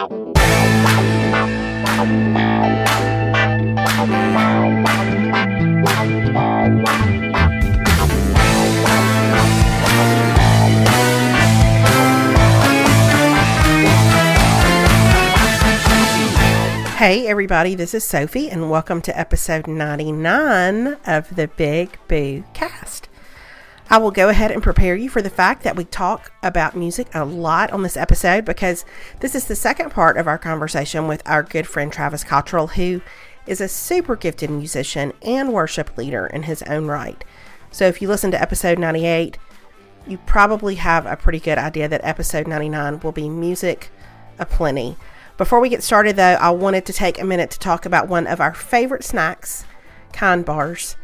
Hey, everybody, this is Sophie, and welcome to episode 99 of the Big Boo Cast. I will go ahead and prepare you for the fact that we talk about music a lot on this episode because this is the second part of our conversation with our good friend Travis Cottrell, who is a super gifted musician and worship leader in his own right. So if you listen to episode 98, you probably have a pretty good idea that episode 99 will be music aplenty. Before we get started, though, I wanted to take a minute to talk about one of our favorite snacks, Kind Bars.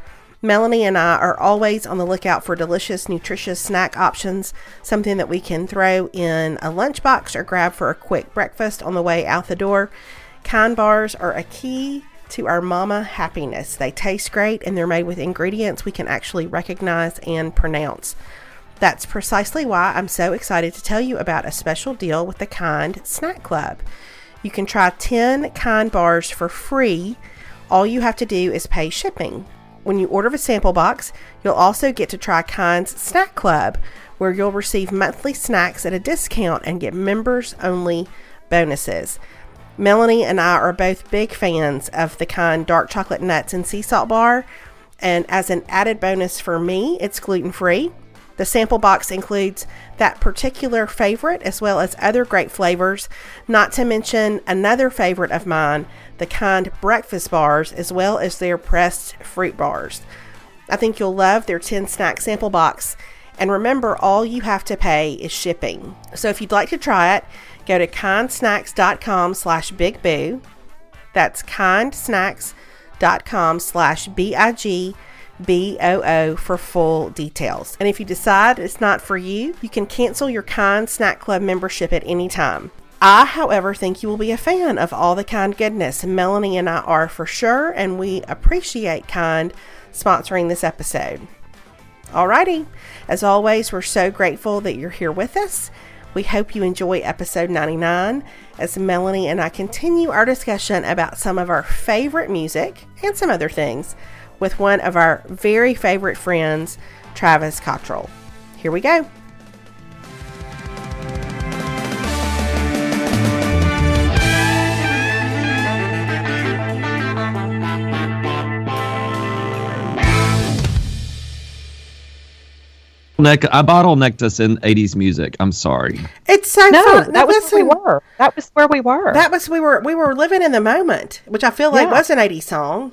Melanie and I are always on the lookout for delicious, nutritious snack options, something that we can throw in a lunchbox or grab for a quick breakfast on the way out the door. Kind Bars are a key to our mama happiness. They taste great and they're made with ingredients we can actually recognize and pronounce. That's precisely why I'm so excited to tell you about a special deal with the Kind Snack Club. You can try 10 Kind bars for free. All you have to do is pay shipping. When you order a sample box, you'll also get to try Kind's Snack Club, where you'll receive monthly snacks at a discount and get members only bonuses. Melanie and I are both big fans of the Kind dark chocolate nuts and sea salt bar, and as an added bonus for me, it's gluten free. The sample box includes that particular favorite as well as other great flavors, not to mention another favorite of mine, the kind breakfast bars, as well as their pressed fruit bars. I think you'll love their 10 snack sample box. And remember, all you have to pay is shipping. So if you'd like to try it, go to kindsnacks.com slash bigboo. That's kindsnacks.com slash B-I-G BOO for full details. And if you decide it's not for you, you can cancel your Kind Snack Club membership at any time. I, however, think you will be a fan of all the kind goodness. Melanie and I are for sure, and we appreciate Kind sponsoring this episode. Alrighty, as always, we're so grateful that you're here with us. We hope you enjoy episode 99 as Melanie and I continue our discussion about some of our favorite music and some other things with one of our very favorite friends, Travis Cottrell. Here we go. Neck, I bottlenecked us in 80s music. I'm sorry. It's so No, fun. that was listen, where we were. That was where we were. That was we were we were living in the moment, which I feel like Yeah. was an 80s song,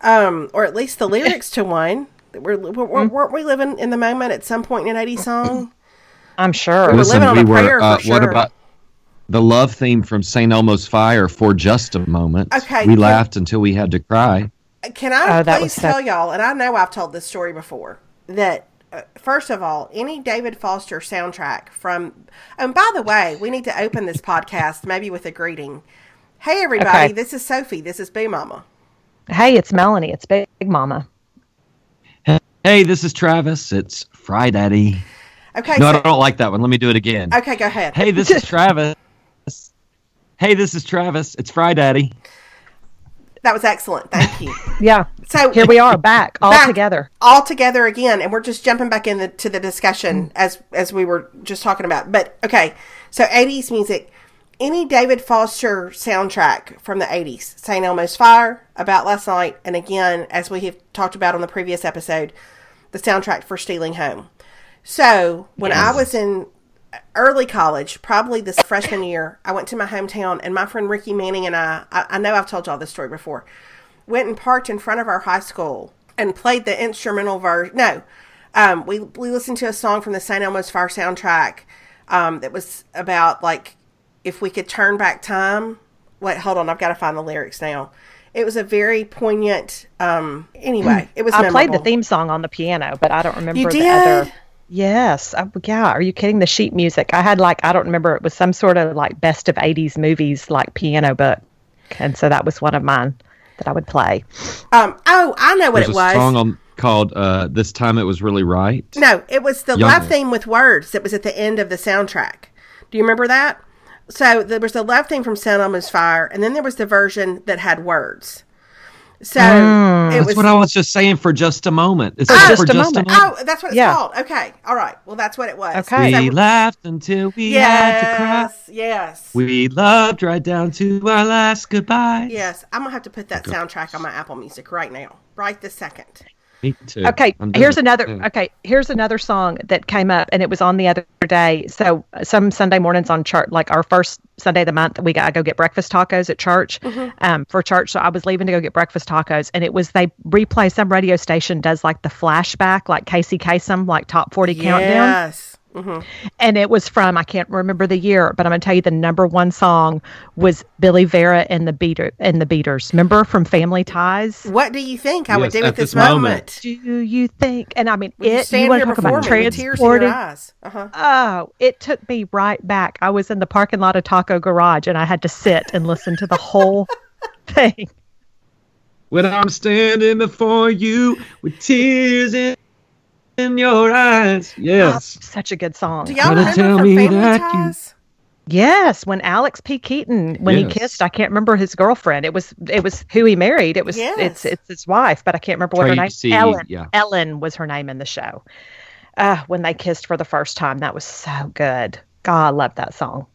um, or at least the lyrics to one. We're, we're, Mm-hmm. weren't we living in the moment at some point in an 80s song? I'm sure. We were living on a prayer uh, for what about the love theme from St. Elmo's Fire for just a moment? Okay, We can- laughed until we had to cry. Can I Oh, that please was so- tell y'all, and I know I've told this story before, that uh, first of all, any David Foster soundtrack from, and by the way, we need to open this podcast maybe with a greeting. Hey, everybody, Okay. this is Sophie. This is Boo Mama. Hey, it's Melanie. It's Big Mama. Hey, this is Travis. It's Fry Daddy. Okay, No, so- I don't like that one. Let me do it again. okay, go ahead. Hey, this is Travis. Hey, this is Travis. It's Fry Daddy. That was excellent. Thank you. Yeah. So Here we are back all Back. together. all together again, and we're just jumping back into the discussion as as we were just talking about. But okay, so '80s music, any David Foster soundtrack from the '80s, St. Elmo's Fire, About Last Night, and again, as we have talked about on the previous episode, the soundtrack for Stealing Home. So when I was in early college, probably this freshman year, I went to my hometown, and my friend Ricky Manning and I, I, I know I've told y'all this story before, went and parked in front of our high school and played the instrumental version. No, um, we we listened to a song from the St. Elmo's Fire soundtrack um, that was about like if we could turn back time. Wait, hold on, I've got to find the lyrics now. It was a very poignant. Um, anyway, it was. I played the theme song on the piano, but I don't remember You the did? other. Yes. I, yeah. Are you kidding? The sheet music. I had like, I don't remember. It was some sort of like best of 80s movies, like piano book. And so that was one of mine that I would play. Um, oh, I know what There's it a was. song on called uh, "This Time It Was Really Right." No, it was the Young love theme with words that was at the end of the soundtrack. Do you remember that? So there was the love theme from St. Elmo's Fire, and then there was the version that had words. So ah, it That's was. what I was just saying for just a moment. It's oh, For not just a moment. oh, that's what it's Yeah. called. Okay, all right. Well, that's what it was. Okay. We So- laughed until we had to cry. yes, yes, We loved right down to our last goodbye. yes. I'm gonna have to put that soundtrack on my Apple Music right now, right this second. Me too. Okay, here's it. another. Yeah. Okay, here's another song that came up, and it was on the other day. So some Sunday mornings on church, like our first Sunday of the month, we got I go get breakfast tacos at church um, for church. So I was leaving to go get breakfast tacos, and it was they replay some radio station does like the flashback, like Casey Kasem, like top forty countdown, Yes. And it was from I can't remember the year, but I'm gonna tell you the number one song was Billy Vera and the Beater and the Beaters. Remember from Family Ties? What do you think I would do at at this, this moment. moment? Do you think? And I mean, Would you it. stand You want here to talk before about me with tears in your eyes? Uh-huh. Oh, it took me right back. I was in the parking lot of Taco Garage, and I had to sit and listen to the whole thing. When I'm standing before you with tears in, in your eyes. Yes. Oh, such a good song. Do y'all Gotta remember tell from me Family that you- Ties? Yes, when Alex P. Keaton, when Yes. he kissed, I can't remember his girlfriend. It was it was who he married. It was Yes. it's it's his wife, but I can't remember what her name. Tracy, Ellen. yeah. Ellen was her name in the show. Uh, when they kissed for the first time, that was so good. God, I love that song.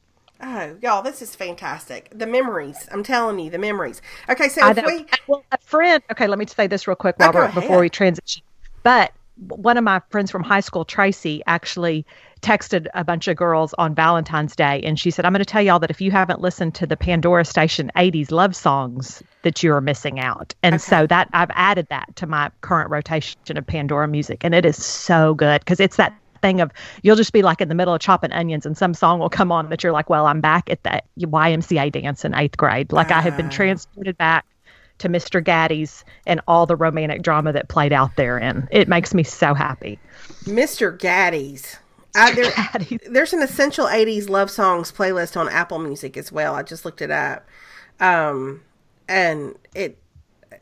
Oh, y'all, this is fantastic. The memories. I'm telling you, the memories. Okay, so I if we Well, a friend. Okay, let me say this real quick, Oh, Robert, before we transition. But one of my friends from high school, Tracy, actually texted a bunch of girls on Valentine's Day, and she said, "I'm going to tell y'all that if you haven't listened to the Pandora Station '80s love songs, that you are missing out." And Okay. so that I've added that to my current rotation of Pandora music, and it is so good because it's that thing of you'll just be like in the middle of chopping onions and some song will come on that you're like well i'm back at that ymca dance in eighth grade like i have been Ah. transported back to mr gatti's and all the romantic drama that played out therein it makes me so happy Mr. Gatti's. I, there, Gatti's. there's an essential 80s love songs playlist on Apple Music as well. I just looked it up. Um, and it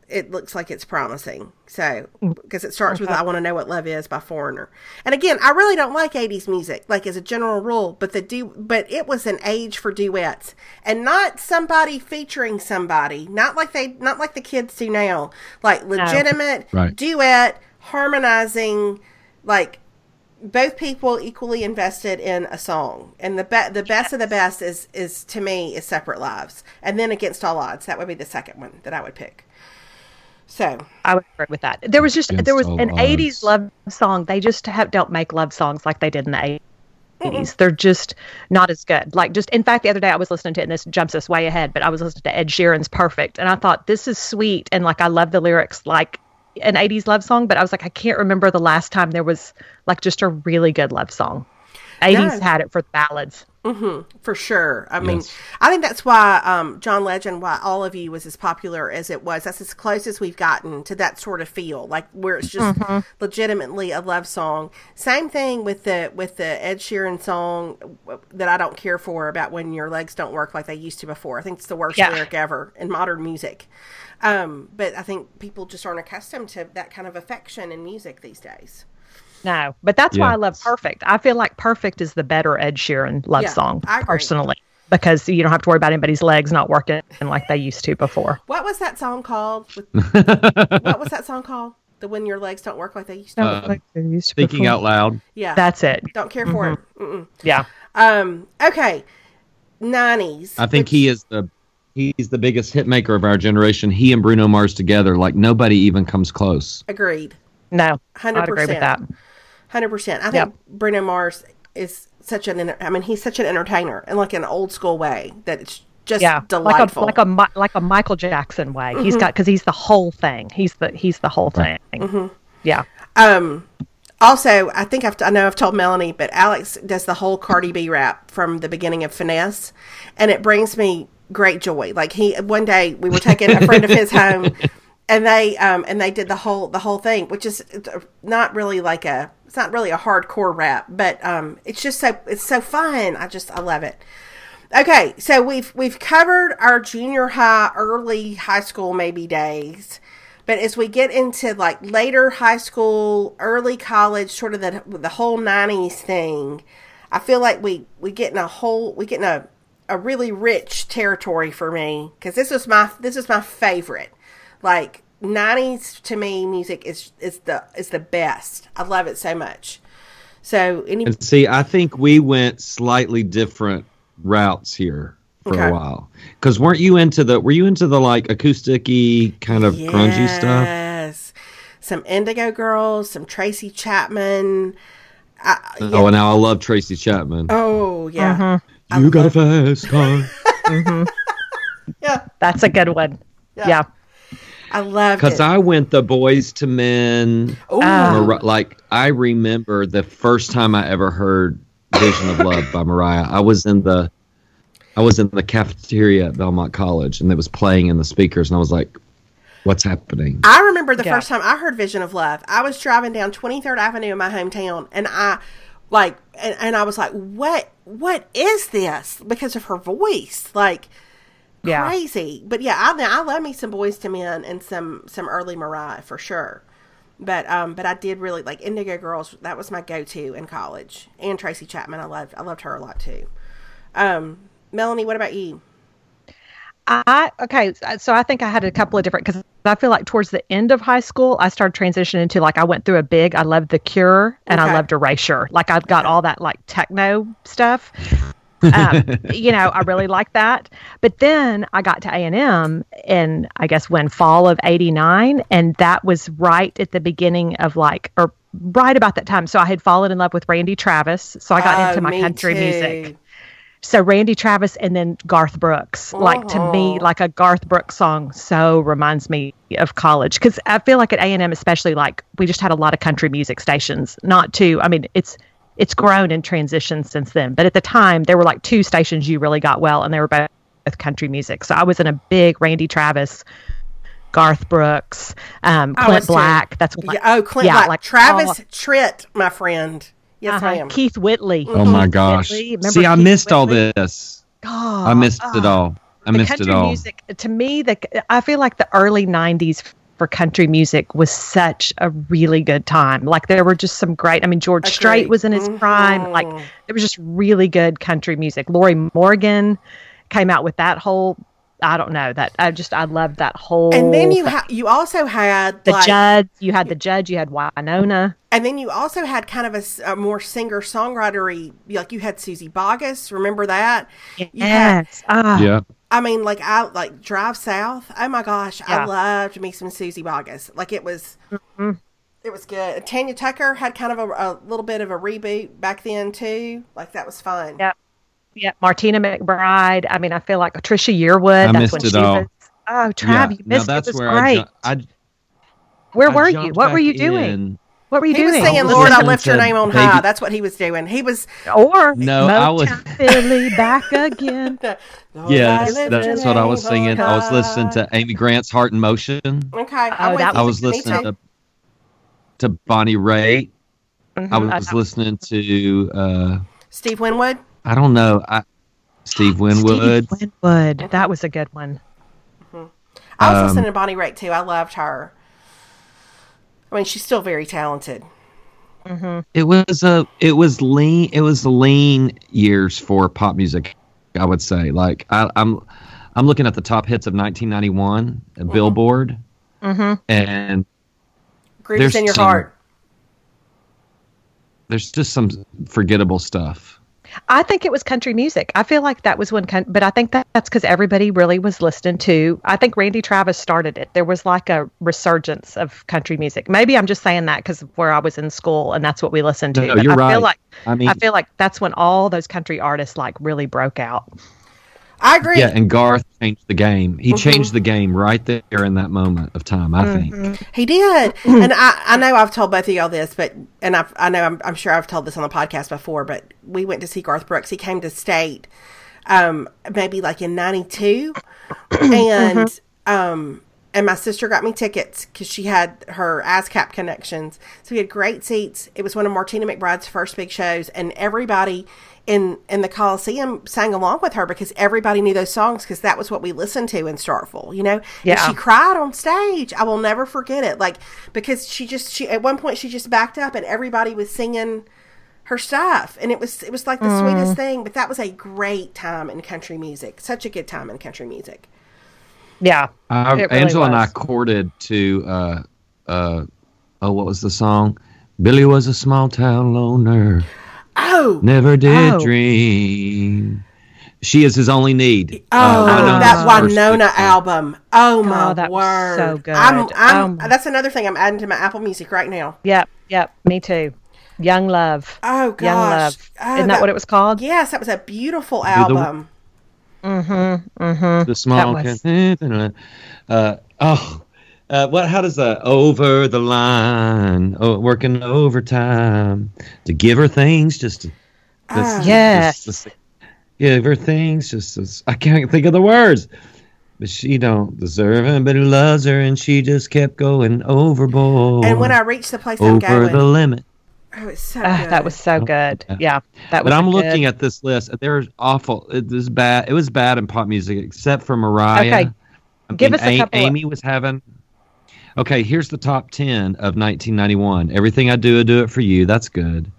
it looks like it's promising. So, mm. because it starts with I Want to Know What Love Is by Foreigner. And again, I really don't like 80s music, like as a general rule, but the du- but it was an age for duets. And not somebody featuring somebody, not like they not like the kids do now, like legitimate Right. duet harmonizing like both people equally invested in a song. And the be- the best of the best is is to me is separate lives. And then against all odds. That would be the second one that i would pick so I would agree with that. There was just there was an '80s love song. They just have don't make love songs like they did in the '80s. They're just not as good. Like just in fact, the other day I was listening to it, and this jumps us way ahead, but I was listening to Ed Sheeran's "Perfect," and I thought this is sweet, and like I love the lyrics like an '80s love song. But I was like, I can't remember the last time there was like just a really good love song. '80s No. had it for ballads. for sure. I mean i think that's why um, john legend why all of you was as popular as it was. That's as close as we've gotten to that sort of feel like where it's just legitimately a love song. Same thing with the with the ed sheeran song that i don't care for about when your legs don't work like they used to before. I think it's the worst Yeah. lyric ever in modern music. Um, but i think people just aren't accustomed to that kind of affection in music these days No, but that's why I love Perfect. I feel like Perfect is the better Ed Sheeran love Yeah, song I personally because you don't have to worry about anybody's legs not working like they used to before. what was that song called With- what was that song called the when your legs don't work like they used to Uh, Like they used to Thinking before. out loud. yeah That's it. don't care for it Mm-mm. Yeah. Um. Okay. Nineties. I think he is the he's the biggest hit maker of our generation. He and Bruno Mars together, like nobody even comes close. agreed. No. Hundred I'd agree with that. percent. Hundred percent. I think Yep. Bruno Mars is such an. I mean, he's such an entertainer in like an old school way that it's just Yeah. Like a delightful. like a like a Michael Jackson way. He's got cuz he's the whole thing. He's the he's the whole thing. Yeah. um. Also, I think I've I know I've told Melanie, but Alex does the whole Cardi B rap from the beginning of Finesse, and it brings me great joy. Like he one day we were taking a friend of his home, and they um and they did the whole the whole thing, which is not really like a it's not really a hardcore rap, but um it's just so it's so fun. I just I love it. Okay, so we've we've covered our junior high, early high school maybe days, but as we get into like later high school, early college, sort of the the whole '90s thing, I feel like we we get in a whole we get in a a really rich territory for me because this was my this was my favorite. Like '90s to me, music is is the is the best. I love it so much. So any And see, I think we went slightly different routes here for Okay. a while. Because weren't you into the? Were you into the like acousticy kind of grungy stuff? Yes. Some Indigo Girls, some Tracy Chapman. I, uh, yeah. Oh, and now I love Tracy Chapman. Oh yeah, mm-hmm. you got a fast car. Mm-hmm. yeah. That's a good one. Yeah. Yeah. I loved Because it. I went the Boyz II Men. Ooh. Ah. Mar- like I remember the first time I ever heard "Vision of Love" by Mariah. I was in the, I was in the cafeteria at Belmont College, and it was playing in the speakers, and I was like, "What's happening?" I remember the Yeah. first time I heard Vision of Love. I was driving down 23rd Avenue in my hometown and I like and, and I was like, "What what is this?" because of her voice. Like Yeah. crazy. But yeah, I I love me some Boyz II Men and some some early Mariah for sure. But um but I did really like Indigo Girls. That was my go-to in college. And Tracy Chapman. I loved I loved her a lot too. Um Melanie, what about you? I okay, so I think I had a couple of different because I feel like towards the end of high school, I started transitioning into like I went through a big. I loved The Cure and Okay. I loved Erasure. Like I've got all that like techno stuff. Um, you know, I really like that. But then I got to A and M, and I guess when fall of '89, and that was right at the beginning of like, or right about that time. So I had fallen in love with Randy Travis, so I got Oh, into my country too. music. So Randy Travis and then Garth Brooks. Like to Oh. me, like a Garth Brooks song so reminds me of college because I feel like at A and M, especially, like we just had a lot of country music stations. Not two. I mean, it's it's grown and transitioned since then, but at the time there were like two stations you really got well, and they were both country music. So I was in a big Randy Travis. Garth Brooks, um, Clint was too. Black. That's what, Yeah, oh, Clint yeah, Black. like Travis all- Tritt, my friend. Yes, uh-huh, ma'am. Keith Whitley. Oh my gosh! Whitley. Remember See, I Keith missed all this. God, I missed it all. I the missed country it all. music to me the i feel like the early 90s for country music was such a really good time like there were just some great i mean george Agreed. strait was in his prime like Mhm. there was just really good country music lorrie morgan came out with that whole i don't know that i just i loved that whole And then you ha- you also had the like, Judds you had the Judds you had winona and then you also had kind of a more singer songwritery. Like you had Suzy Bogguss. Remember that? You had, yes ah, Yeah, I mean, like I like Drive South. Oh my gosh, I loved me some Suzy Bogguss. Like it was. Mm-hmm. It was good. Tanya Tucker had kind of a, a little bit of a reboot back then too. Like that was fun. Yeah. Yeah martina mcbride i mean i feel like trisha yearwood I that's missed when it she all. was oh trav yeah. you Now missed that's it. It was where great. I, ju- Where I, were you? What were you doing? in. What were you He doing? He was singing "Lord, I listening Lift Your Name on Baby- High." That's what he was doing. He was Or No, I was- Motown Philly back again. Lord, Yes, that's what I was singing. I was listening to Amy Grant's "Heart in Motion." Okay, I'm Oh, with. I was listening to to Bonnie Raitt. I Mhm. was listening to uh, Steve Winwood. I don't know, I, Steve Winwood. Steve Winwood. That was a good one. I was Um, listening to Bonnie Raitt too. I loved her. I mean, she's still very talented. It was a it was lean it was lean years for pop music. I would say like I, I'm I'm looking at the top hits of 1991 at Billboard, Mm-hmm. and Grooves in your some- heart. there's just some forgettable stuff. I think it was country music. I feel like that was when, but I think that that's because everybody really was listening to. I think Randy Travis started it. There was like a resurgence of country music. Maybe I'm just saying that because where I was in school and that's what we listened to. No, But you're I right. feel like I mean, I feel like that's when all those country artists like really broke out. I agree. yeah, and Garth changed the game. He changed the game right there in that moment of time. I think. He did, and I, I know I've told both of y'all this, but and I've, I know I'm, I'm sure I've told this on the podcast before, but we went to see Garth Brooks. He came to state, um, maybe like in '92, and um, and my sister got me tickets because she had her ASCAP connections, so we had great seats. It was one of Martina McBride's first big shows, and everybody in in the Coliseum sang along with her because everybody knew those songs because that was what we listened to in Starkville, you know. And she cried on stage. I will never forget it. Like because she just she at one point she just backed up and everybody was singing her stuff, and it was it was like the Mm. sweetest thing. But that was a great time in country music. Such a good time in country music. Yeah. I, really Angela and I was. courted to uh, uh, oh, what was the song? Billy was a small town loner, Oh, never did Oh. dream. She is his only need. Oh, Uh, that first Winona album. Oh my Oh, that was word. so good. I'm, I'm, Um, that's another thing I'm adding to my Apple Music right now. Yep. Yep. Me too. Young Love. Oh gosh. Young Love. Oh, Isn't that, what it was called? Yes, that was a beautiful album. the- album. The small was- can- uh, oh, uh, what? How does that over the line? Oh, working overtime to give her things just. To, Ah. Yes. just to- give her things just. As, I can't think of the words. But she don't deserve him, but he loves her, and she just kept going overboard. and when I reached the place I'm over going, the limit. oh, it's so Ah, good. that was so good. Yeah. That was But I'm a looking at this list. There's awful. It was bad. It was bad in pop music, except for Mariah. Okay. I Give mean, us a A- couple of- Amy was having. Okay, here's the top ten of 1991. Everything I do, I do it for you. That's good.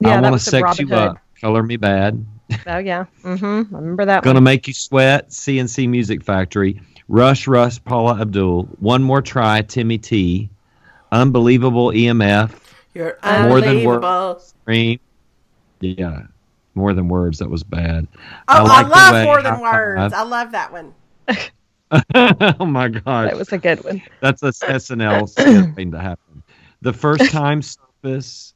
Yeah, I want to was sex you up. Color Me Badd. Oh yeah. Mm-hmm. I remember that Gonna one. make you sweat. CNC Music Factory. Rush, Rush, Paula Abdul. One more try. Timmy T. Unbelievable EMF. You're More than words. Scream. Yeah, more than words. That was bad. Oh, I, like the love way more than High words. Five- I love that one. oh my gosh. That was a good one. That's a SNL thing to happen. The first time surface,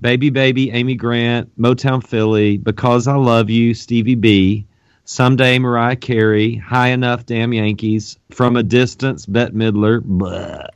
Baby Baby, Amy Grant, Motown Philly, Because I Love You, Stevie B, Someday Mariah Carey, High Enough, Damn Yankees, From a Distance, Bette Midler, blah.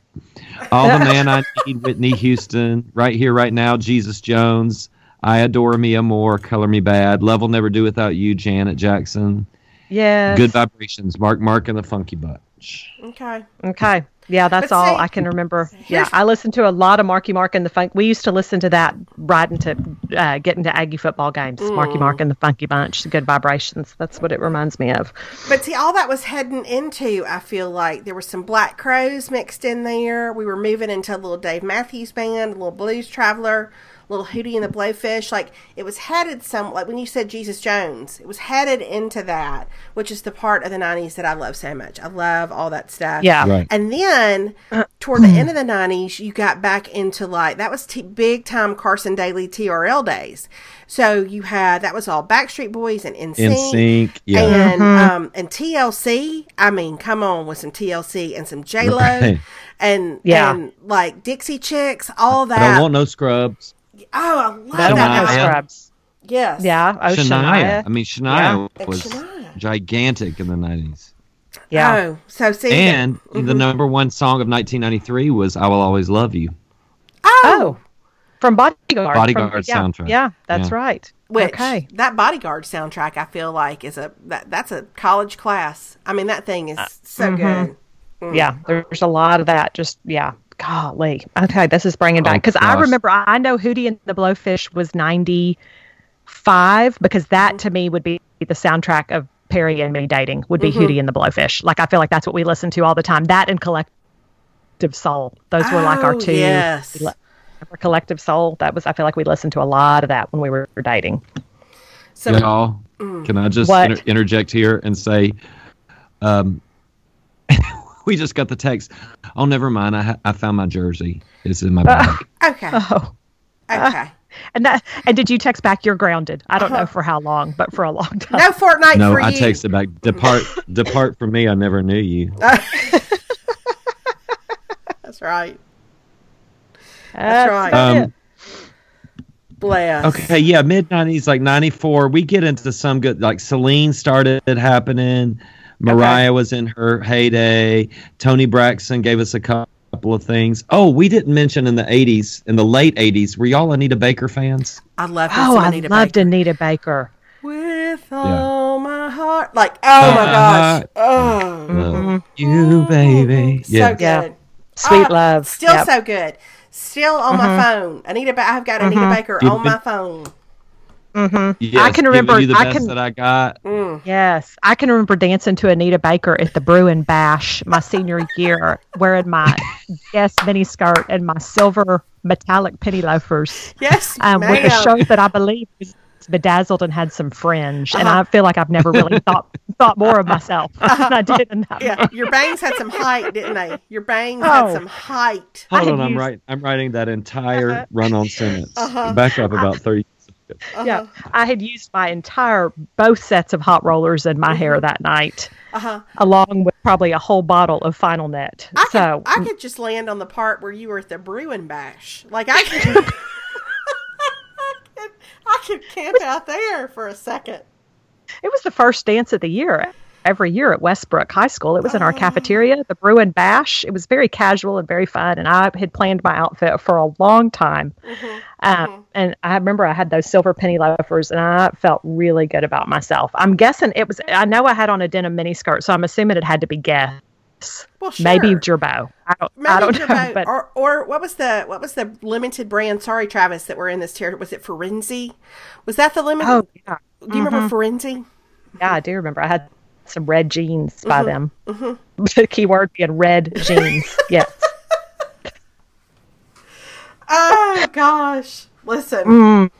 All the Man I Need, Whitney Houston, Right Here, Right Now, Jesus Jones, I Adore Mi Amor, Color Me Badd, Love Will Never Do Without You, Janet Jackson, Yes. Good Vibrations, Marky Mark and the Funky Bunch. Okay. Okay. Yeah, that's But all see, I can remember. Yeah, I listened to a lot of Marky Mark and the Funk. We used to listen to that right into uh, getting to Aggie football games. Marky Mm. Mark and the Funky Bunch, Good Vibrations. That's what it reminds me of. But see, all that was heading into, I feel like there were some Black Crowes mixed in there. We were moving into a little Dave Matthews Band, a little Blues Traveler, a little Hootie and the Blowfish. Like it was headed some, like when you said Jesus Jones, it was headed into that, which is the part of the '90s that I love so much. I love all that stuff. Yeah. Right. And then toward the end of the 90s, you got back into like, that was t- big time Carson Daly TRL days. So you had, that was all Backstreet Boys and In NSYNC. sync, yeah. And Mm-hmm. um and TLC, I mean, come on with some TLC and some J Lo Right. and Yeah. and like Dixie Chicks, all I that. don't want no scrubs. Oh, I love I that. don't Shania. Yes. Yeah. Oh, Shania. Shania. I mean, Shania And was Shania. gigantic in the 90s. Yeah. Oh, so see. And Mm-hmm. the number one song of 1993 was I Will Always Love You. oh, Oh. From Bodyguard. Bodyguard from, yeah, soundtrack. Yeah, that's Yeah. right. which okay. that Bodyguard soundtrack, I feel like is a that that's a college class. I mean, that thing is uh, so mm-hmm. good. Mm. Yeah, there's a lot of that. Just yeah, golly. Okay, this is bringing back Oh, because I remember I I know Hootie and the Blowfish was '95 because that to me would be the soundtrack of Perry and me dating would be Hootie and the Blowfish. Like I feel like that's what we listen to all the time. That and Collective Soul. Those were like our two. yes. our Collective Soul. That was I feel like we listened to a lot of that when we were dating. So Y'all, can I just inter- interject here and say, um, we just got the text. Oh, never mind. I, I found my jersey. It's in my bag. okay, Oh. okay. And that and did you text back you're grounded? I don't know for how long, but for a long time. No Fortnite no, for I you. texted back. Depart, depart from me. I never knew you. That's right. That's right. Um, Bless. Okay, yeah, mid nineties, like ninety four. We get into some good, like Celine started happening. Mariah was in her heyday. Toni Braxton gave us a couple of things. Oh, we didn't mention in the eighties, in the late eighties. Were y'all Anita Baker fans? I love Oh, I Anita loved Baker. Anita Baker. With all my heart. Like, oh my gosh. Oh, mm-hmm. Love mm-hmm. you, baby. so Yeah. good. Yeah. Sweet Oh, love. Still Yep. so good. Still on my mm-hmm. phone. Anita, ba- I've got Anita Baker You've on been- my phone. Yes, I can remember- You the I best can- that I got. Yes, I can remember dancing to Anita Baker at the Bruin Bash my senior year, wearing my yes mini skirt and my silver metallic penny loafers. Yes, um, with a ma'am. shirt that I believe was bedazzled and had some fringe. And Uh-huh. I feel like I've never really thought thought more of myself than I did in that. Yeah, your bangs had some height, didn't they? Your bangs Oh. had some height. Hold had on, I'm used- writing. I'm writing that entire run-on sentence. Uh-huh. Back up about thirty. Yeah, I had used my entire both sets of hot rollers in my Mm-hmm. hair that night, Uh-huh. along with probably a whole bottle of Final Net. I so could, I could just land on the part where you were at the Bruin Bash. Like I could, I could, I could camp out there for a second. it was the first dance of the year every year at Westbrook High School. It was in our Oh. cafeteria, the Bruin Bash. It was very casual and very fun, and I had planned my outfit for a long time. Mm-hmm. Um, and I remember I had those silver penny loafers, and I felt really good about myself. I'm guessing it was. I know I had on a denim miniskirt, so I'm assuming it had to be Guess. Well, sure. Maybe Girbaud. I don't. Maybe I don't know. But or or what was the what was the limited brand? Sorry, Travis, that were in this tier. Was it Forenza? Was that the limited? oh yeah, Do you remember Forenza? yeah, I do remember. I had some red jeans by them. Mm-hmm. The keyword being red jeans. yes. Oh gosh, listen. Mm,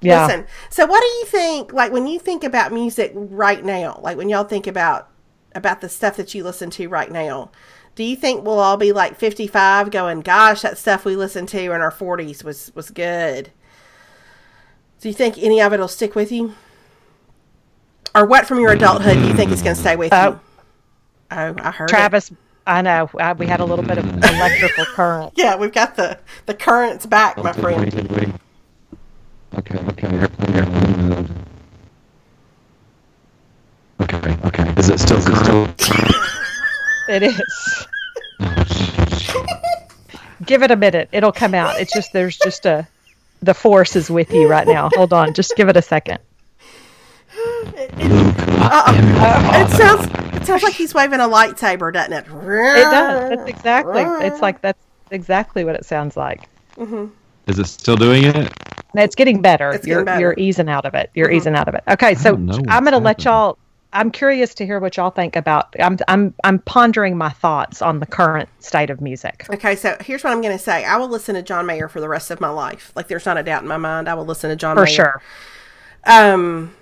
Yeah. Listen. So, what do you think? Like when you think about music right now, like when y'all think about about the stuff that you listen to right now, do you think we'll all be like fifty five, going, "Gosh, that stuff we listened to in our forties was was good"? Do you think any of it will stick with you, or what from your adulthood do you think is going to stay with Oh. you? Oh, I heard it. Travis, I know. I, we had a little bit of electrical current. Yeah, we've got the the currents back, my friend. Did? Okay, okay. Airplane, airplane mode. Okay, okay. Is it still still? It is. Give it a minute. It'll come out. It's just there's just a the force is with you right now. Hold on. Just give it a second. It sounds it sounds like he's waving a lightsaber, doesn't it? It does. That's exactly. It's like that's exactly what it sounds like. Is it still doing it? And it's getting better. It's you're getting better. you're easing out of it. You're easing out of it. Okay, so don't know what's I'm going to let y'all. I'm curious to hear what y'all think about. I'm I'm I'm pondering my thoughts on the current state of music. Okay, so here's what I'm going to say. I will listen to John Mayer for the rest of my life. Like, there's not a doubt in my mind. I will listen to John For Mayer. sure. Um,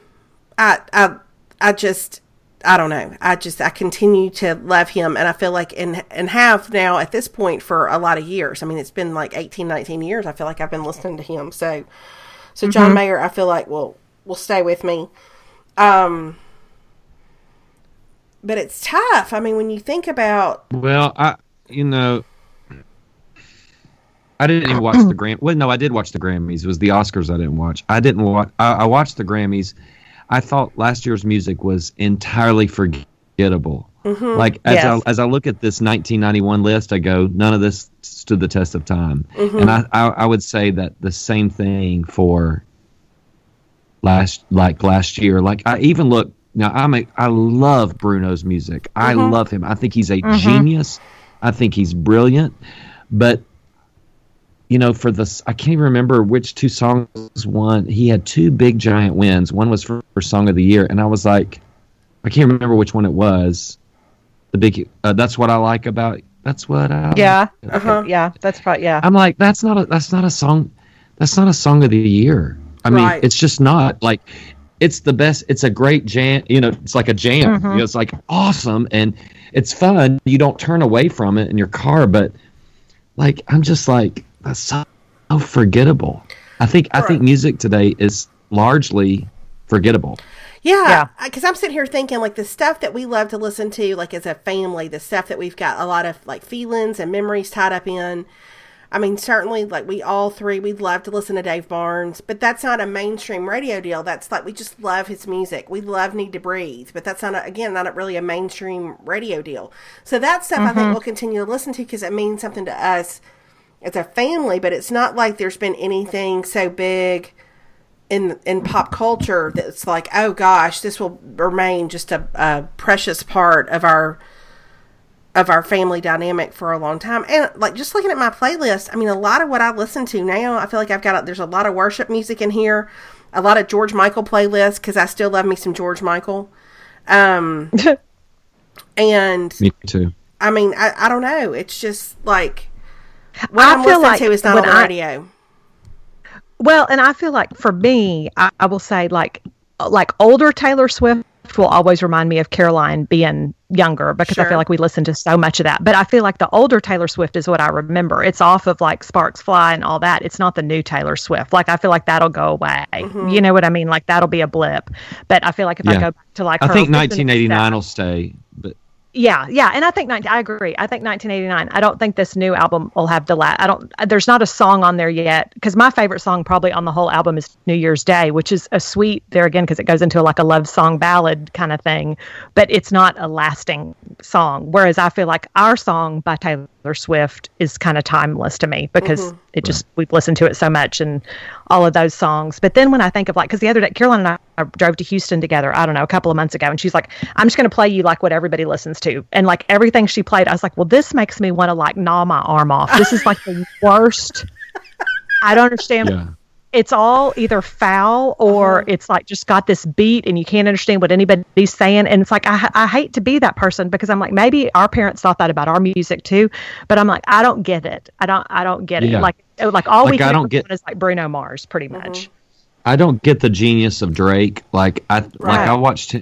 I, I, I just, I don't know. I just, I continue to love him, and I feel like, and and have now at this point for a lot of years. I mean, it's been like 18, 19 years. I feel like I've been listening to him. So, so John Mayer, I feel like will will stay with me. Um, but it's tough. I mean, when you think about, Well, I you know I didn't even watch the Gram. Well, no, I did watch the Grammys. It was the Oscars I didn't watch. I didn't watch. I, I watched the Grammys. I thought last year's music was entirely forgettable. Mm-hmm. Like as Yes. I as I look at this 1991 list, I go, none of this stood the test of time. Mm-hmm. And I, I I would say that the same thing for last like last year. Like I even look now. I'm a I love Bruno's music. I mm-hmm. love him. I think he's a genius. I think he's brilliant. But you know, for this, I can't even remember which two songs won. He had two big giant wins. One was for, for song of the year, and I was like, I can't remember which one it was. The big. Uh, that's what I like about. That's what I. Yeah. Uh-huh. Yeah. That's probably yeah. I'm like, that's not a that's not a song that's not a song of the year. I mean, Right. it's just not like it's the best it's a great jam you know, it's like a jam. You know, it's like awesome and it's fun. You don't turn away from it in your car, but like I'm just like that's so, so forgettable. I think I think music today is largely forgettable. Yeah, Yeah. because I'm sitting here thinking like the stuff that we love to listen to, like as a family, the stuff that we've got a lot of like feelings and memories tied up in. I mean, certainly, like we all three, we'd love to listen to Dave Barnes, but that's not a mainstream radio deal. That's like we just love his music. We love Need to Breathe, but that's not a, again not a, really a mainstream radio deal. So that stuff I think mm-hmm. we'll continue to listen to because it means something to us as a family. But it's not like there's been anything so big in in pop culture that's like, oh gosh, this will remain just a, a precious part of our of our family dynamic for a long time. And like just looking at my playlist, I mean, a lot of what I listen to now, I feel like I've got a, there's a lot of worship music in here, a lot of George Michael playlists because I still love me some George Michael. Um, and Me too. I mean, I, I don't know. It's just like what I feel like to not when on the I- radio. Well, and I feel like for me, I, I will say like like older Taylor Swift will always remind me of Caroline being younger because I feel like we listened to so much of that. But I feel like the older Taylor Swift is what I remember. It's off of like Sparks Fly and all that. It's not the new Taylor Swift. Like I feel like that'll go away. Mm-hmm. You know what I mean? Like that'll be a blip. But I feel like if I go back to like I her think 1989 stuff- will stay, but yeah, yeah, and I think 19, I agree. I think 1989. I don't think this new album will have the last. I don't. There's not a song on there yet because my favorite song probably on the whole album is New Year's Day, which is a sweet there again because it goes into like a love song ballad kind of thing, but it's not a lasting song. Whereas I feel like our song by Taylor Swift is kind of timeless to me because mm-hmm. it just we've listened to it so much and all of those songs. But then when I think of like, because the other day Caroline and I I drove to Houston together, I don't know, a couple of months ago, and she's like, I'm just going to play you like what everybody listens to. And like everything she played, I was like, well, this makes me want to like gnaw my arm off. This is like the worst. I don't understand. yeah. It's all either foul or uh-huh. it's like just got this beat and you can't understand what anybody's saying. And it's like, I, I hate to be that person because I'm like, maybe our parents thought that about our music too. But I'm like, I don't get it. I don't, I don't get Yeah. it. Like, like all Like, we can I don't get- is like Bruno Mars pretty mm-hmm. much. I don't get the genius of Drake. Like I like I watched.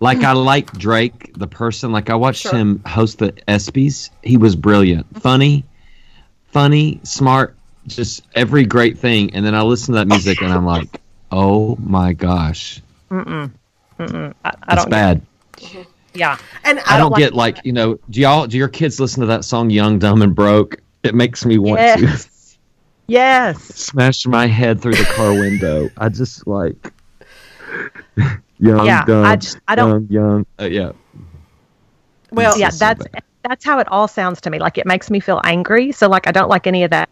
Like I like Drake the person. Like I watched Sure. him host the ESPYS. He was brilliant, mm-hmm. funny, funny, smart, just every great thing. And then I listen to that music and I'm like, oh my gosh, I, I it's don't. bad. Mm-hmm. Yeah. And I I, don't like get like you know. Do y'all do your kids listen to that song "Young, Dumb, and Broke"? It makes me want to Yes. Smashed my head through the car window. I just like young, Yeah, dumb, I just- I don't- young, young. Uh, yeah, well, yeah, so that's bad. that's how it all sounds to me. Like it makes me feel angry. So like I don't like any of that.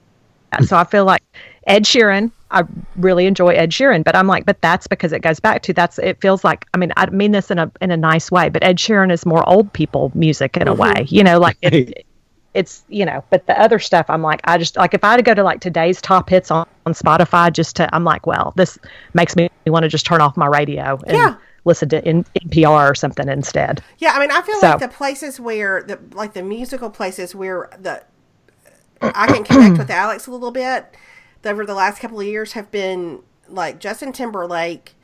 So I feel like Ed Sheeran. I really enjoy Ed Sheeran, but I'm like, but that's because it goes back to that's. It feels like I mean I mean this in a in a nice way, but Ed Sheeran is more old people music in a way. You know, like it, it's you know. But the other stuff, I'm like, I just like if I had to go to like today's top hits on, on Spotify, just to I'm like, well, this makes me want to just turn off my radio and Yeah. listen to N- NPR or something instead. Yeah, I mean, I feel So- like the places where the like the musical places where the I can connect with Alex a little bit over the last couple of years have been like Justin Timberlake,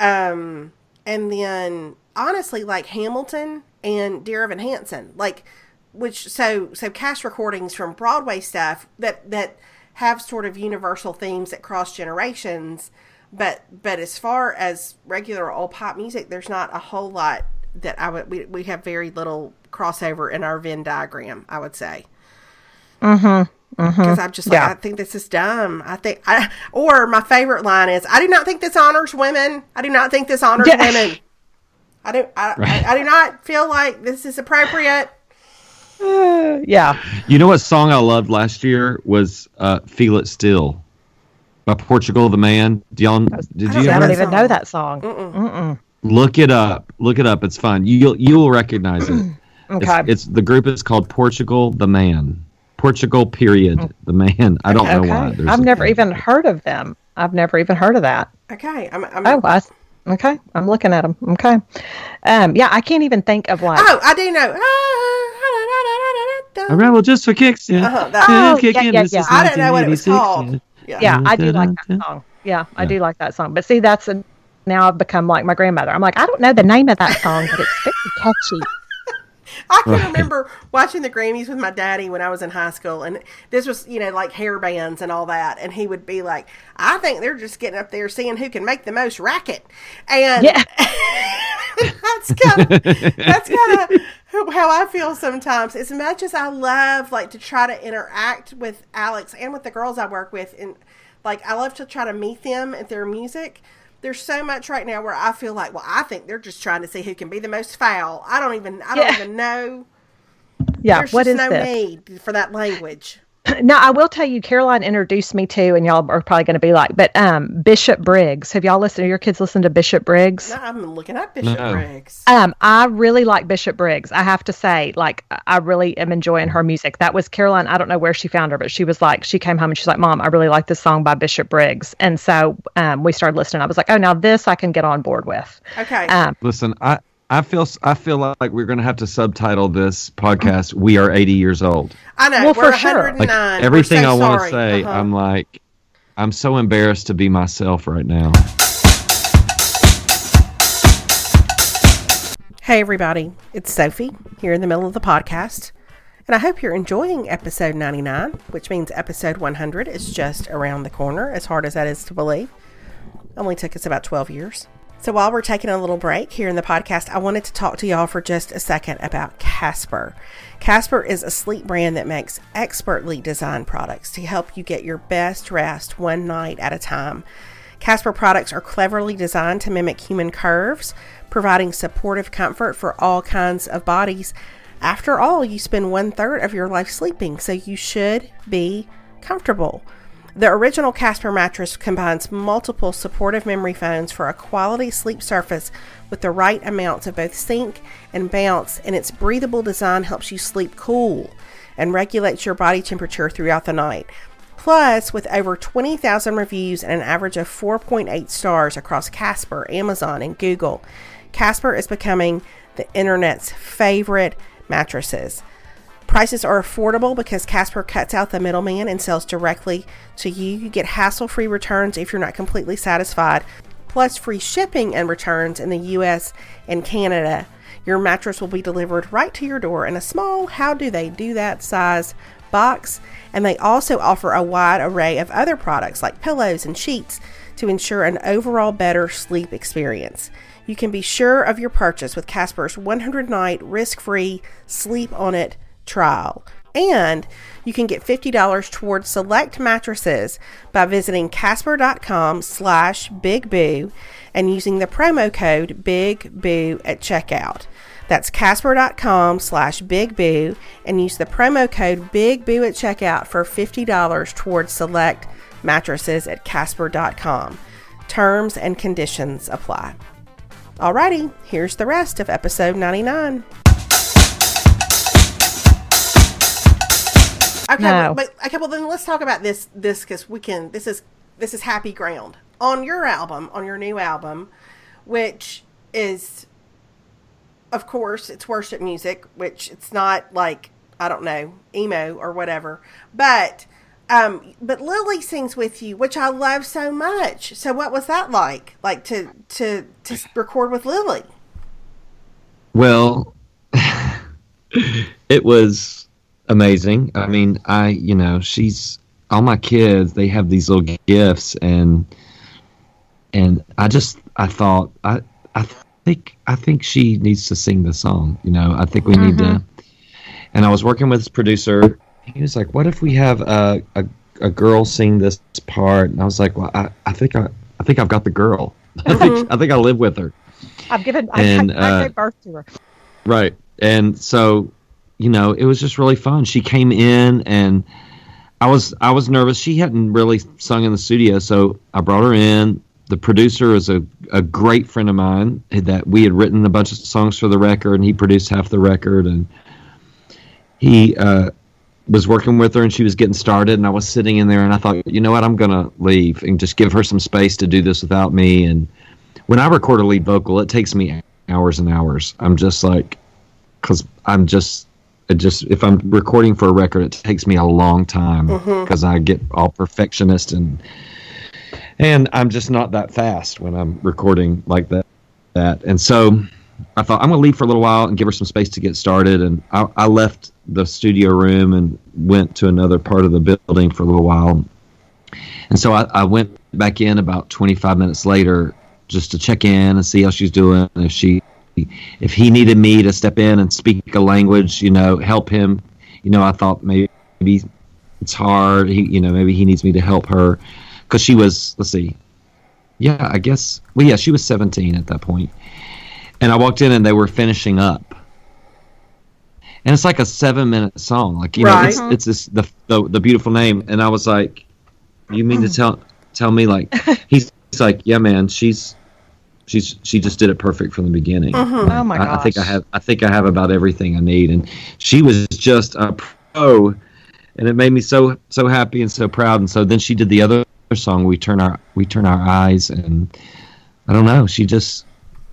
um, and then honestly like Hamilton and Dear Evan Hansen, like which so so cast recordings from Broadway stuff that that have sort of universal themes that cross generations. But but as far as regular old pop music, there's not a whole lot that I would we, we have very little crossover in our Venn diagram. I would say. Mm-hmm. Because I'm just like Yeah. I think this is dumb. I think I or my favorite line is I do not think this honors women. I do not think this honors Yeah. women. I do I, I, I do not feel like this is appropriate. Yeah. You know what song I loved last year was uh, "Feel It Still" by Portugal the Man. Do y'all, did I you don't I know don't that even song. know that song. look it up? Look it up. It's fun. You'll you'll recognize it. Okay. It's, it's the group is called Portugal the Man. Portugal period the man. I don't know why. okay. There's I've never even heard of them. I've never even heard of that. Okay, I'm, I'm Oh, I, okay. I'm looking at them. Okay. Um, yeah, I can't even think of like. oh I do know. I rebel just for kicks. Yeah. Uh-huh, that- Oh, yeah, yeah, yeah. I don't know what it was called. Yeah. yeah, I do like that song. Yeah, I do like that song. But see, that's a, now I've become like my grandmother. I'm like, I don't know the name of that song, but it's very catchy. I can Right. remember watching the Grammys with my daddy when I was in high school, and this was, you know, like hair bands and all that. And he would be like, "I think they're just getting up there seeing who can make the most racket," and Yeah. that's kind of that's kind of how I feel sometimes. As much as I love like to try to interact with Alex and with the girls I work with, and like I love to try to meet them at their music. There's so much right now where I feel like, well, I think they're just trying to see who can be the most foul. I don't even, I don't Yeah. even know. Yeah, There's what just is no this? need for that language. Now, I will tell you, Caroline introduced me to, and y'all are probably going to be like, but um, Bishop Briggs. Have y'all listened? Your kids listen to Bishop Briggs? No, I'm looking at Bishop No. Briggs. Um, I really like Bishop Briggs. I have to say, like, I really am enjoying her music. That was Caroline. I don't know where she found her, but she was like, she came home and she's like, Mom, I really like this song by Bishop Briggs. And so um, we started listening. I was like, oh, now this I can get on board with. Okay. Um, Listen, I I feel I feel like we're going to have to subtitle this podcast. We are 80 years old. I know. Well, we're for sure. 109. Like We're everything so I want to say, Uh-huh. I'm like, I'm so embarrassed to be myself right now. Hey, everybody. It's Sophie here in the middle of the podcast. And I hope you're enjoying episode 99, which means episode 100 is just around the corner, as hard as that is to believe. Only took us about 12 years. So while we're taking a little break here in the podcast, I wanted to talk to y'all for just a second about Casper. Casper is a sleep brand that makes expertly designed products to help you get your best rest one night at a time. Casper products are cleverly designed to mimic human curves, providing supportive comfort for all kinds of bodies. After all, you spend one third of your life sleeping, so you should be comfortable. The original Casper mattress combines multiple supportive memory foams for a quality sleep surface with the right amounts of both sink and bounce, and its breathable design helps you sleep cool and regulates your body temperature throughout the night. Plus, with over 20,000 reviews and an average of 4.8 stars across Casper, Amazon, and Google, Casper is becoming the internet's favorite mattresses. Prices are affordable because Casper cuts out the middleman and sells directly to you. You get hassle free returns if you're not completely satisfied, plus free shipping and returns in the US and Canada. Your mattress will be delivered right to your door in a small, how do they do that size box. And they also offer a wide array of other products like pillows and sheets to ensure an overall better sleep experience. You can be sure of your purchase with Casper's 100 night risk free sleep on it trial. And you can get $50 towards select mattresses by visiting casper.com slash bigboo and using the promo code bigboo at checkout. That's casper.com slash bigboo and use the promo code bigboo at checkout for $50 towards select mattresses at casper.com. Terms and conditions apply. Alrighty, here's the rest of episode 99. Okay, No. but okay, well then let's talk about this this because we can this is this is happy ground. On your album, on your new album, which is of course it's worship music, which it's not like I don't know, emo or whatever. But um but Lily sings with you, which I love so much. So what was that like? Like to to to record with Lily? Well, it was amazing. I mean, I, you know, she's all my kids, they have these little gifts and and I just I thought I I think I think she needs to sing the song, you know. I think we need to and I was working with this producer. He was like, "What if we have a a, a girl sing this part?" And I was like, "Well, I, I think I I think I've got the girl. I think I think I live with her." I've given And, I, I, I uh, gave birth to her. Right. And so, you know, it was just really fun. She came in and I was I was nervous. She hadn't really sung in the studio, so I brought her in. The producer is a, a great friend of mine that we had written a bunch of songs for the record and he produced half the record and he uh, was working with her and she was getting started and I was sitting in there and I thought, you know what, I'm gonna leave and just give her some space to do this without me and when I record a lead vocal, it takes me hours and hours. I'm just like, because I'm just, it just if I'm recording for a record, it takes me a long time mm-hmm. because I get all perfectionist and and I'm just not that fast when I'm recording like that. That and so I thought I'm gonna leave for a little while and give her some space to get started. And I, I left the studio room and went to another part of the building for a little while. And so I, I went back in about 25 minutes later just to check in and see how she's doing. If she, if he needed me to step in and speak a language, you know, help him, you know, I thought maybe maybe it's hard. He, you know, maybe he needs me to help her because she was, let's see, yeah, I guess, well, yeah, she was 17 at that point. And I walked in and they were finishing up. And it's like a seven minute song. Like, you know, it's, it's this, the, the, the beautiful name. And I was like, you mean to mm-hmm. tell, tell me like, he's, he's like, yeah, man, she's, she's she just did it perfect from the beginning. Mm-hmm. Oh my I, I think I have I think I have about everything I need, and she was just a pro, and it made me so so happy and so proud. And so then she did the other song, we turn our we turn our eyes, and I don't know, she just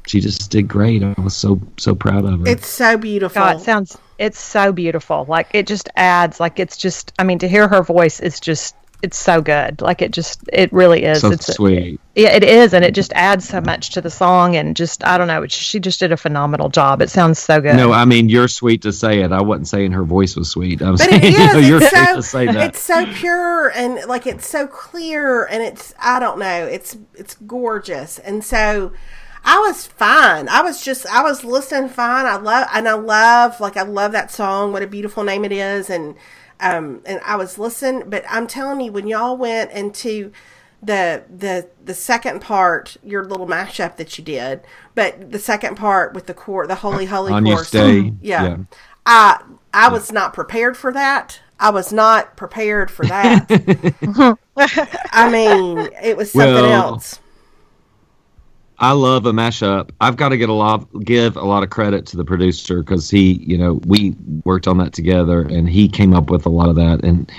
she just did great. I was so so proud of her. It's so beautiful. God, it sounds it's so beautiful. Like it just adds like it's just I mean to hear her voice is just it's so good. Like it just it really is. so it's sweet. yeah, it is, and it just adds so much to the song, and just I don't know. It's, she just did a phenomenal job. It sounds so good. No, I mean you're sweet to say it. I wasn't saying her voice was sweet. I'm but saying it you are it's sweet so, to say that. It's so pure and like it's so clear and it's I don't know. It's it's gorgeous and so. I was fine. I was just I was listening fine. I love and I love like I love that song. What a beautiful name it is and um and I was listening, but I'm telling you when y'all went into the the the second part, your little mashup that you did, but the second part with the core, the holy holy On You chorus, Stay, yeah. yeah. I I was not prepared for that. I was not prepared for that. I mean, it was something Well, else. I love a mashup. I've got to get a lot, give a lot of credit to the producer because he, you know, we worked on that together, and he came up with a lot of that, and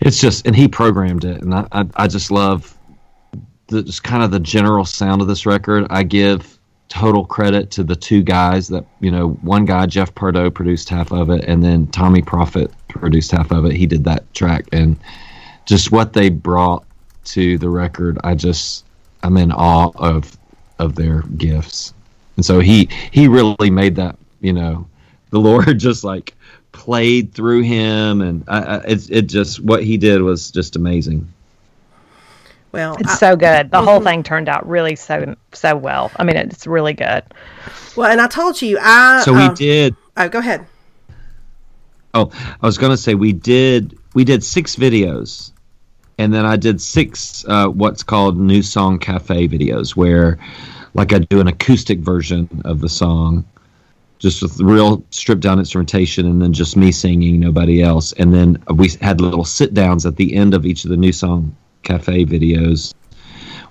it's just, and he programmed it, and I, I, I just love the just kind of the general sound of this record. I give total credit to the two guys that, you know, one guy Jeff Pardo produced half of it, and then Tommee Profitt produced half of it. He did that track, and just what they brought to the record, I just I'm in awe of of their gifts. And so he he really made that, you know, the Lord just like played through him and I, I, it's it just what he did was just amazing. Well, it's I- so good. The Mm-hmm. whole thing turned out really so so well. I mean, it's really good. well, and I told you, I So we um, did Oh, go ahead. Oh, I was going to say we did we did six videos, and then I did six uh, what's called new song cafe videos, where like I do an acoustic version of the song, just with real stripped down instrumentation, and then just me singing, nobody else, and then we had little sit downs at the end of each of the new song cafe videos.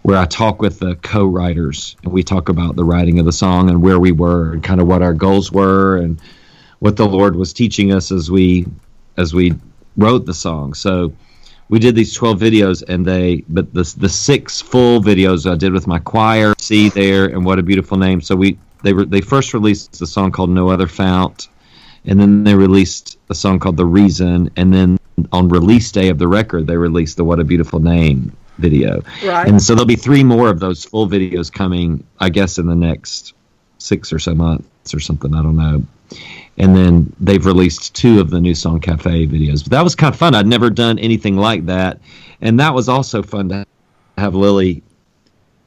Where I talk with the co-writers and we talk about the writing of the song and where we were and kind of what our goals were and what the Lord was teaching us as we as we wrote the song. So we did these 12 videos and they but the the six full videos I did with my choir, see there and what a beautiful name. So we they were they first released a song called No Other Fount and then they released a song called The Reason and then on release day of the record they released the What a Beautiful Name video. Right. And so there'll be three more of those full videos coming I guess in the next 6 or so months or something, I don't know and then they've released two of the new song cafe videos. But that was kind of fun. I'd never done anything like that. And that was also fun to have lily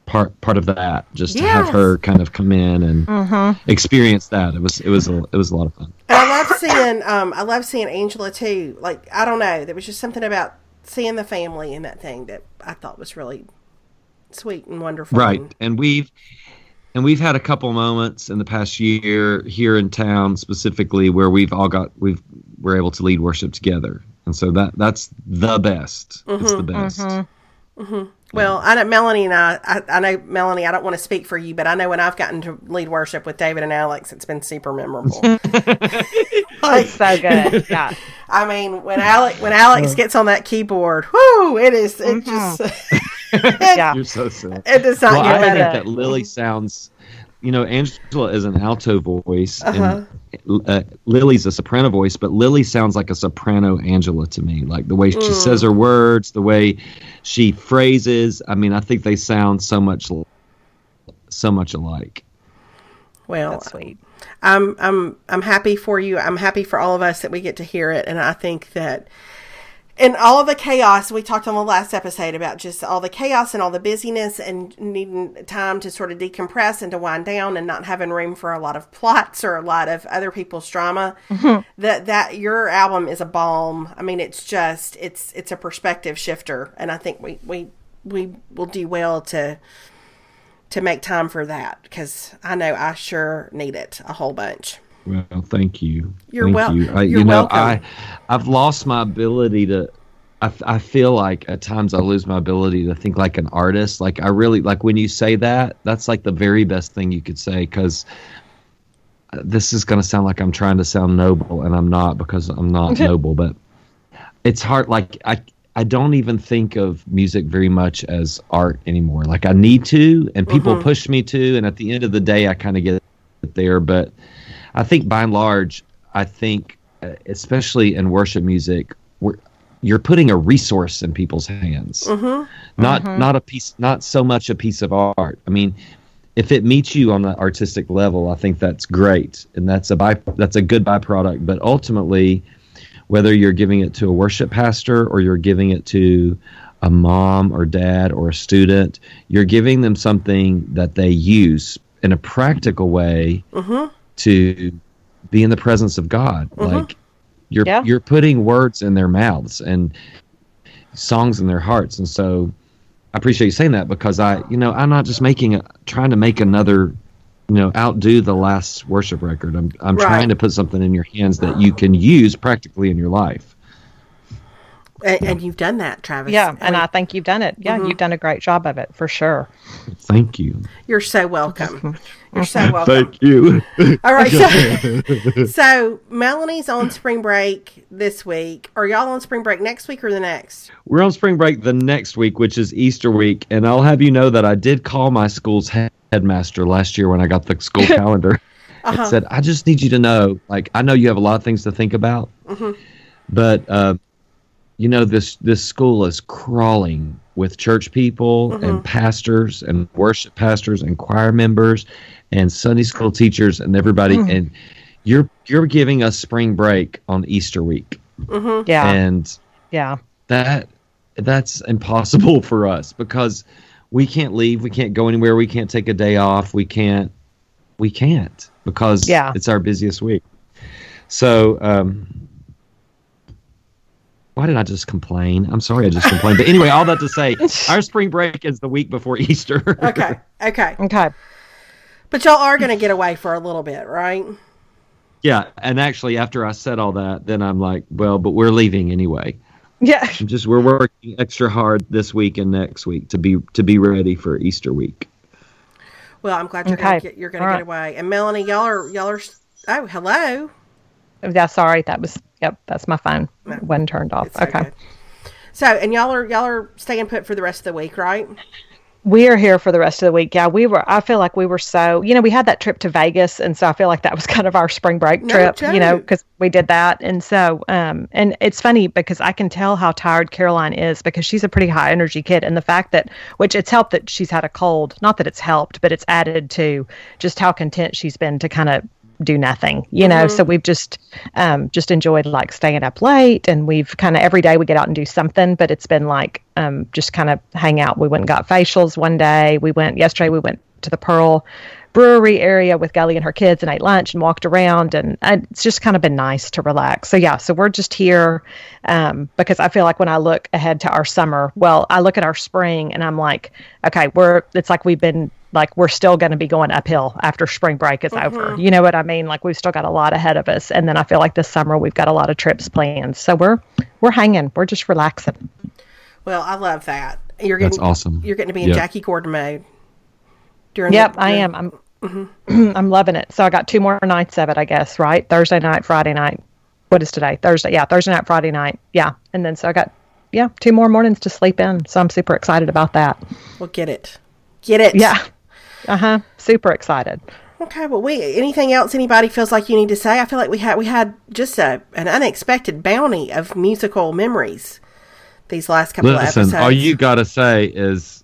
part part of that just to have her kind of come in and experience that. It was it was a, it was a lot of fun. And I love seeing um I love seeing Angela too. Like I don't know, there was just something about seeing the family in that thing that I thought was really sweet and wonderful. right. And- and we've and we've had a couple moments in the past year here in town specifically where we've all got we've we're able to lead worship together and so that that's the best it's the mm-hmm. best mm-hmm. Mm-hmm. Well, I know Melanie and I, I. I know Melanie. I don't want to speak for you, but I know when I've gotten to lead worship with David and Alex, it's been super memorable. like, So good. Yeah. I mean, when Alex when Alex uh. gets on that keyboard, whoo! It is. It just. Yeah. you're so silly It does not well, I think that Lily sounds, you know, Angela is an alto voice, and uh, Lily's a soprano voice, but Lily sounds like a soprano Angela to me. Like the way she says her words, the way she phrases. I mean, I think they sound so much, so much alike. Well, That's sweet. I'm I'm I'm happy for you. I'm happy for all of us that we get to hear it, and I think that in all of the chaos we talked on the last episode about just all the chaos and all the busyness and needing time to sort of decompress and to wind down and not having room for a lot of plots or a lot of other people's drama. Mm-hmm. That that your album is a balm. I mean it's just it's it's a perspective shifter. And i think we we we will do well to to make time for that because i know i sure need it a whole bunch Well, thank you. You're thank wel- you. I, you're you know, welcome. I, I've lost my ability to. I, I feel like at times I lose my ability to think like an artist. Like I really like when you say that. That's like the very best thing you could say because this is going to sound like I'm trying to sound noble, and I'm not because I'm not noble. But it's hard. Like I, I don't even think of music very much as art anymore. Like I need to, and people Mhm. push me to, and at the end of the day, I kind of get there. But I think by and large, I think, uh, especially in worship music, we're, you're putting a resource in people's hands, Mm-hmm. not Mhm. not a piece, not so much a piece of art. I mean, if it meets you on the artistic level, I think that's great, and that's a by that's a good byproduct. But ultimately, whether you're giving it to a worship pastor or you're giving it to a mom or dad or a student, you're giving them something that they use in a practical way Mm-hmm. To be in the presence of God. Mhm. Like you're Yeah. you're putting words in their mouths and songs in their hearts. And so I appreciate you saying that because I, you know, I'm not just making a, trying to make another, you know, outdo the last worship record. I'm I'm Right. trying to put something in your hands that you can use practically in your life. And, and you've done that, Travis. Yeah, and mean, I think you've done it. Yeah, Mhm. you've done a great job of it for sure. Thank you. you're so welcome. You're so welcome. Thank you. All right, so, so Melanie's on spring break this week. Are y'all on spring break next week or the next? We're on spring break the next week, which is Easter week, and I'll have you know that I did call my school's headmaster last year when I got the school calendar. Uh-huh. and said, "I just need you to know, like, I know you have a lot of things to think about, Mhm. but uh, you know this this school is crawling with church people Mhm. and pastors and worship pastors and choir members and Sunday school teachers and everybody, Mm. and you're you're giving us spring break on Easter week, Mm-hmm. Yeah, and yeah, that that's impossible for us because we can't leave we can't go anywhere we can't take a day off we can't we can't because Yeah. it's our busiest week so um why did i just complain i'm sorry i just complained but anyway all that to say our spring break is the week before easter Okay, okay. okay. But y'all are going to get away for a little bit, right? yeah and actually after i said all that then i'm like well but we're leaving anyway Yeah, I'm just we're working extra hard this week and next week to be to be ready for easter week Well, I'm glad you're gonna get you're going to get right. away. And Melanie, y'all are y'all are. Oh, hello. yeah. Sorry, that was. Yep, that's my phone. No. Wasn't turned off. It's okay. good. So, and y'all are y'all are staying put for the rest of the week, right? We are here for the rest of the week. Yeah, we were. I feel like we were so. You know, we had that trip to Vegas, and so I feel like that was kind of our spring break No trip. You know, because we did that, and so um, and it's funny because I can tell how tired Caroline is because she's a pretty high energy kid, and the fact that which it's helped that she's had a cold. Not that it's helped, but it's added to just how content she's been to kind of do nothing you know? So we've just um just enjoyed like staying up late and we've kind of every day we get out and do something but it's been like um just kind of hang out. We went and got facials one day. We went yesterday we went to the pearl brewery area with Gully and her kids and ate lunch and walked around and, and it's just kind of been nice to relax. So yeah, so we're just here um, because I feel like when I look ahead to our summer, well, I look at our spring and I'm like, okay, we're it's like we've been like we're still going to be going uphill after spring break is over. Mm-hmm. You know what I mean? Like we've still got a lot ahead of us, and then I feel like this summer we've got a lot of trips planned. So we're we're hanging. We're just relaxing. Well, I love that. You're getting That's awesome. You're getting to be in Yeah. Jackie Gordon mode. During Yep, the- I am. I'm mm-hmm. I'm loving it. So I got two more nights of it, I guess, right? Thursday night, Friday night. What is today? Thursday. Yeah, Thursday night, Friday night. Yeah. And then so I got yeah, two more mornings to sleep in. So I'm super excited about that. We'll get it, get it. Yeah. Uh-huh. Super excited. Okay. Well, we anything else anybody feels like you need to say? I feel like we had we had just a an unexpected bounty of musical memories these last couple of Listen, episodes. all you gotta say is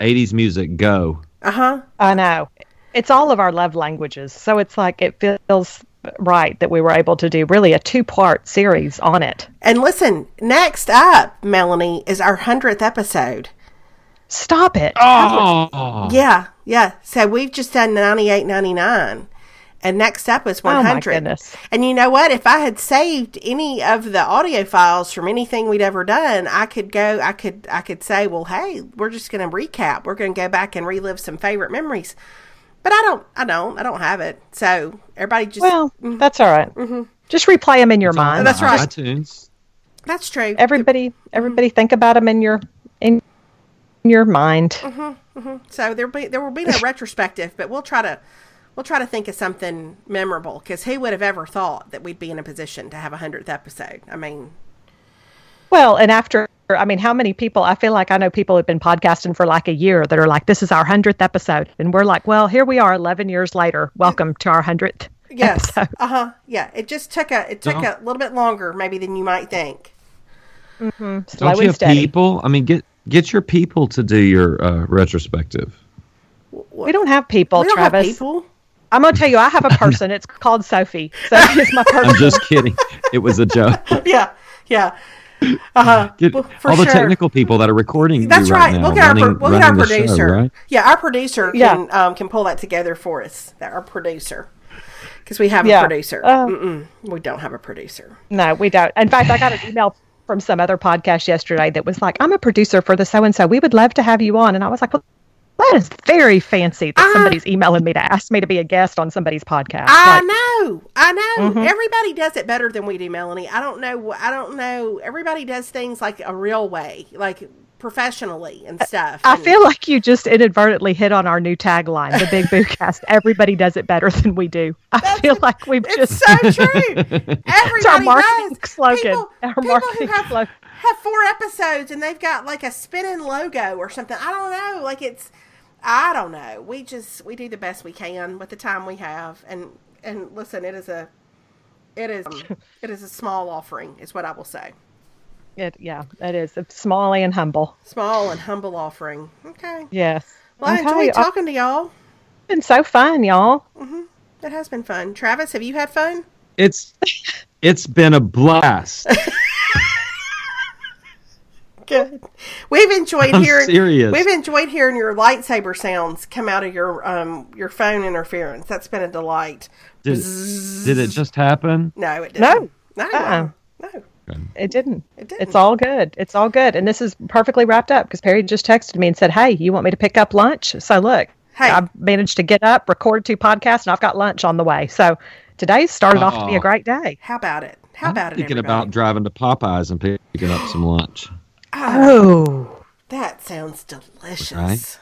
'80s music go. Uh huh. I know. It's all of our love languages. So it's like it feels right that we were able to do really a two-part series on it. And listen, next up, Melanie, is our hundredth episode. Stop it. Oh, Yeah, yeah. So we've just done 98, 99. And next up is Oh, 100. goodness. And you know what? If I had saved any of the audio files from anything we'd ever done, I could go, I could, I could say, well, hey, we're just going to recap. We're going to go back and relive some favorite memories. But I don't, I don't, I don't have it. So everybody just, Well, mm-hmm. that's all right. mm-hmm. Just replay them in your mind. That's right. iTunes. that's true. Everybody, mm-hmm. everybody, think about them in your in your mind. Mm-hmm. So there be there will be no retrospective, but we'll try to we'll try to think of something memorable because who would have ever thought that we'd be in a position to have a hundredth episode? I mean, Well, and after I mean, how many people? I feel like I know people who've been podcasting for like a year that are like, "This is our hundredth episode," and we're like, "Well, here we are, eleven years later. Welcome to our hundredth Yes. Uh huh. Yeah. It just took a it took Don't- a little bit longer maybe than you might think. Slow Don't you have steady. people? I mean, get get your people to do your uh, retrospective. We don't have people, we don't Travis. have people. I'm gonna tell you, I have a person. it's called Sophie. Sophie is my person. I'm just kidding. It was a joke. Yeah. Yeah. Uh huh. Get Well, for all the sure. technical people that are recording. That's you right. right. now, we'll get our, running, pro- we'll get our running the show, producer. right? Yeah, our producer Yeah. can um, can pull that together for us. That our producer, because we have Yeah. a producer. Mm-mm, we don't have a producer. No, we don't. In fact, I got an email from some other podcast yesterday that was like, "I'm a producer for the so and so. We would love to have you on." And I was like, "Well, that is very fancy that somebody's emailing me to ask me to be a guest on somebody's podcast." I Like, know, I know. Mm-hmm. Everybody does it better than we do, Melanie. I don't know. I don't know. Everybody does things like a real way, like professionally and stuff. I and- feel like you just inadvertently hit on our new tagline, the Big Boo Cast. Everybody does it better than we do. I feel like we've it's just so true. Everybody marketing does. slogan. People, Our people marketing who have, slogan. have four episodes and they've got like a spinning logo or something. I don't know. Like it's, I don't know. We just we do the best we can with the time we have, and and listen, it is a, it is um, it is a small offering, is what I will say. It, yeah, it is. It's small and humble. Small and humble offering. Okay. Yes. Well, I Okay, enjoyed I've talking to y'all. been so fun, y'all. It has been fun. Travis, have you had fun? It's it's been a blast. Good. We've enjoyed I'm hearing. serious. We've enjoyed hearing your lightsaber sounds come out of your um your phone interference. That's been a delight. Did, did it just happen? No, it No. didn't. No. Uh-uh. No. It didn't. It didn't. It's all good. It's all good. And this is perfectly wrapped up because Perry just texted me and said, Hey, you want me to pick up lunch? So look, Hey. I've managed to get up, record two podcasts, and I've got lunch on the way. So today's started off to be a great day. How about it? How I'm about it? thinking about driving to Popeyes and picking up some lunch. Ah, oh, that. Sounds delicious. Right?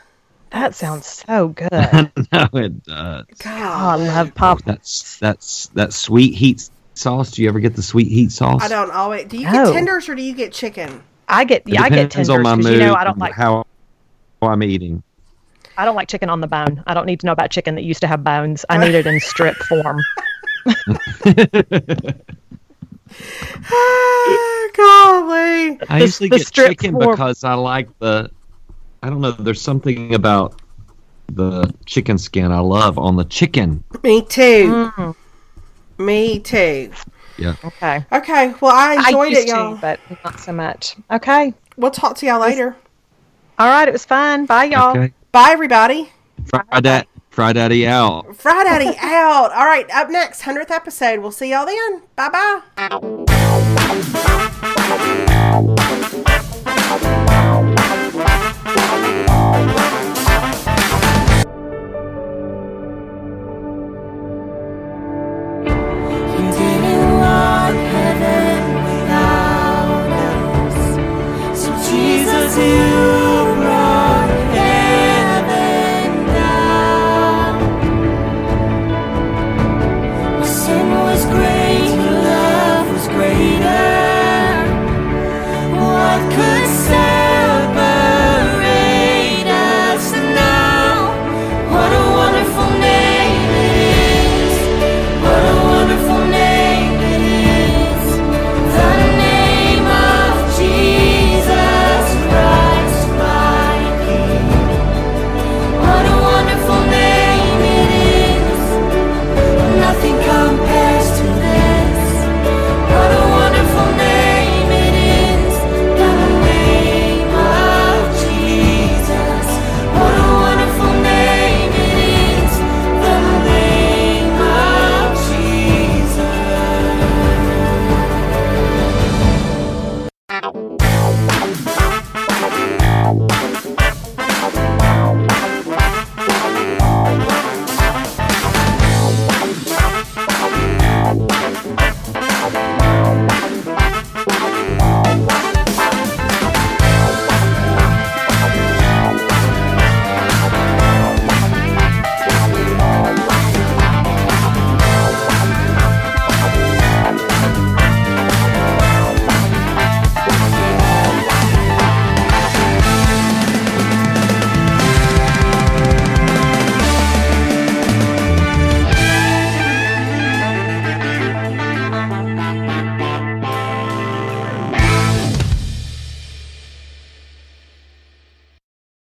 that sounds so good. oh, no, it does. Oh, I love pop. Oh, that's that's that sweet heat sauce. Do you ever get the sweet heat sauce? I don't always. Do you No. get tenders or do you get chicken? I get yeah, I get tenders on my because mood you know I don't like how I'm eating. I don't like chicken on the bone. I don't need to know about chicken that used to have bones. I need it in strip form. Golly. I The- usually the get strip chicken form. because I like the. I don't know. There's something about the chicken skin I love on the chicken. Me too. Mm, me too. Yeah. Okay. Okay. Well, I enjoyed I it, y'all. To, but not so much. Okay. We'll talk to y'all later. All right. It was fun. Bye, y'all. Okay. Bye, everybody. Friday. Friday out. Friday out. All right. Up next, 100th episode. We'll see y'all then. Bye bye. could say